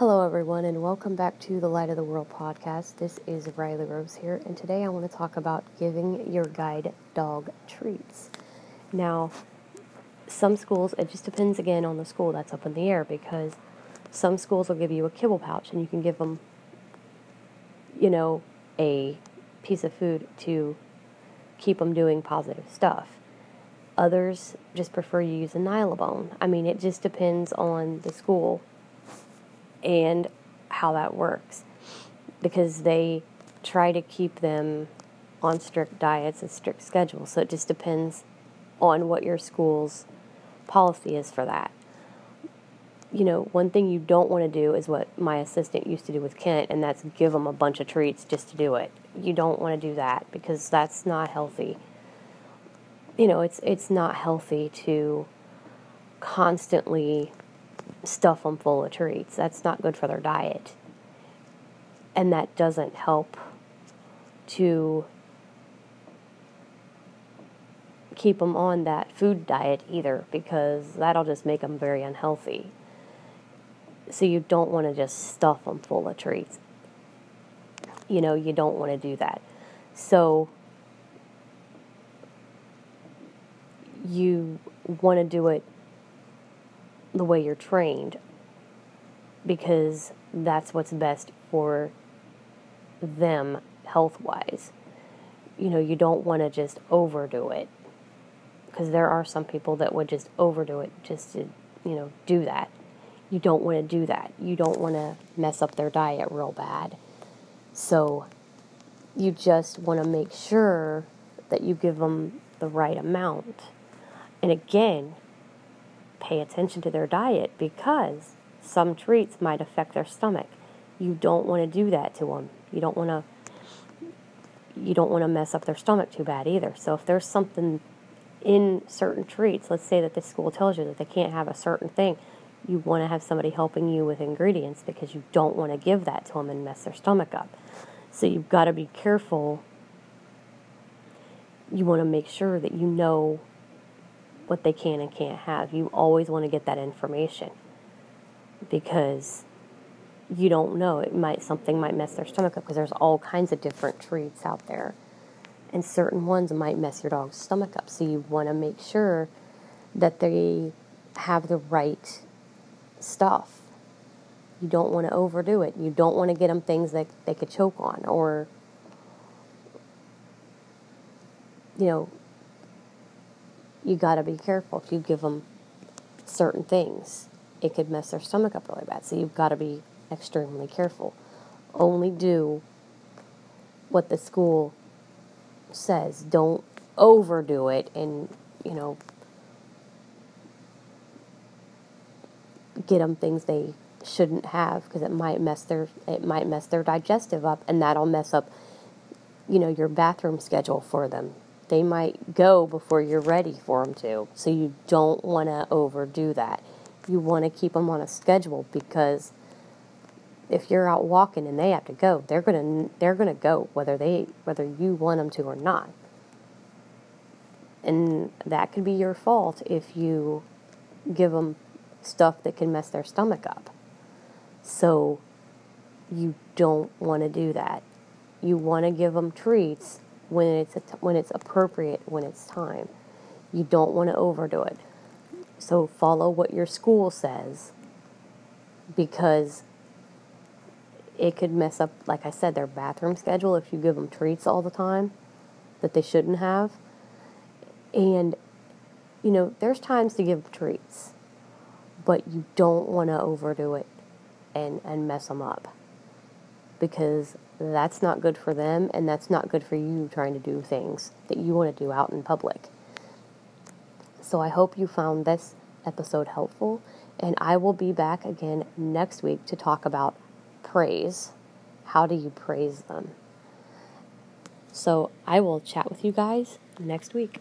Hello, everyone, and welcome back to the Light of the World podcast. This is Riley Rose here, and today I want to talk about giving your guide dog treats. Now, some schools, it just depends again on the school that's up in the air because some schools will give you a kibble pouch and you can give them, you know, a piece of food to keep them doing positive stuff. Others just prefer you use a Nylabone. I mean, it just depends on the school and how that works because they try to keep them on strict diets and strict schedules. So it just depends on what your school's policy is for that. You know, one thing you don't want to do is what my assistant used to do with Kent, and that's give them a bunch of treats just to do it. You don't want to do that because that's not healthy. You know, it's it's not healthy to constantly stuff them full of treats. That's not good for their diet. And that doesn't help to keep them on that food diet either because that'll just make them very unhealthy. So you don't want to just stuff them full of treats. You know, you don't want to do that. So you want to do it the way you're trained because that's what's best for them health wise. You know, you don't want to just overdo it because there are some people that would just overdo it just to, you know, do that. You don't want to do that. You don't want to mess up their diet real bad. So you just want to make sure that you give them the right amount. And again, pay attention to their diet because some treats might affect their stomach. You don't want to do that to them. You don't want to you don't want to mess up their stomach too bad either. So if there's something in certain treats, let's say that the school tells you that they can't have a certain thing, you want to have somebody helping you with ingredients because you don't want to give that to them and mess their stomach up. So you've got to be careful. You want to make sure that you know what they can and can't have. You always want to get that information because you don't know. It might something might mess their stomach up because there's all kinds of different treats out there. And certain ones might mess your dog's stomach up. So you want to make sure that they have the right stuff. You don't want to overdo it. You don't want to get them things that they could choke on or you know, you got to be careful. If you give them certain things, it could mess their stomach up really bad. So you've got to be extremely careful. Only do what the school says. Don't overdo it and, you know, get them things they shouldn't have because it might mess their it might mess their digestive up and that'll mess up you know your bathroom schedule for them they might go before you're ready for them to. So you don't want to overdo that. You want to keep them on a schedule because if you're out walking and they have to go, they're going to they're going to go whether they whether you want them to or not. And that could be your fault if you give them stuff that can mess their stomach up. So you don't want to do that. You want to give them treats when it's when it's appropriate when it's time. You don't want to overdo it. So follow what your school says because it could mess up like I said their bathroom schedule if you give them treats all the time that they shouldn't have. And you know, there's times to give treats, but you don't want to overdo it and and mess them up because that's not good for them and that's not good for you trying to do things that you want to do out in public. So I hope you found this episode helpful and I will be back again next week to talk about praise. How do you praise them? So I will chat with you guys next week.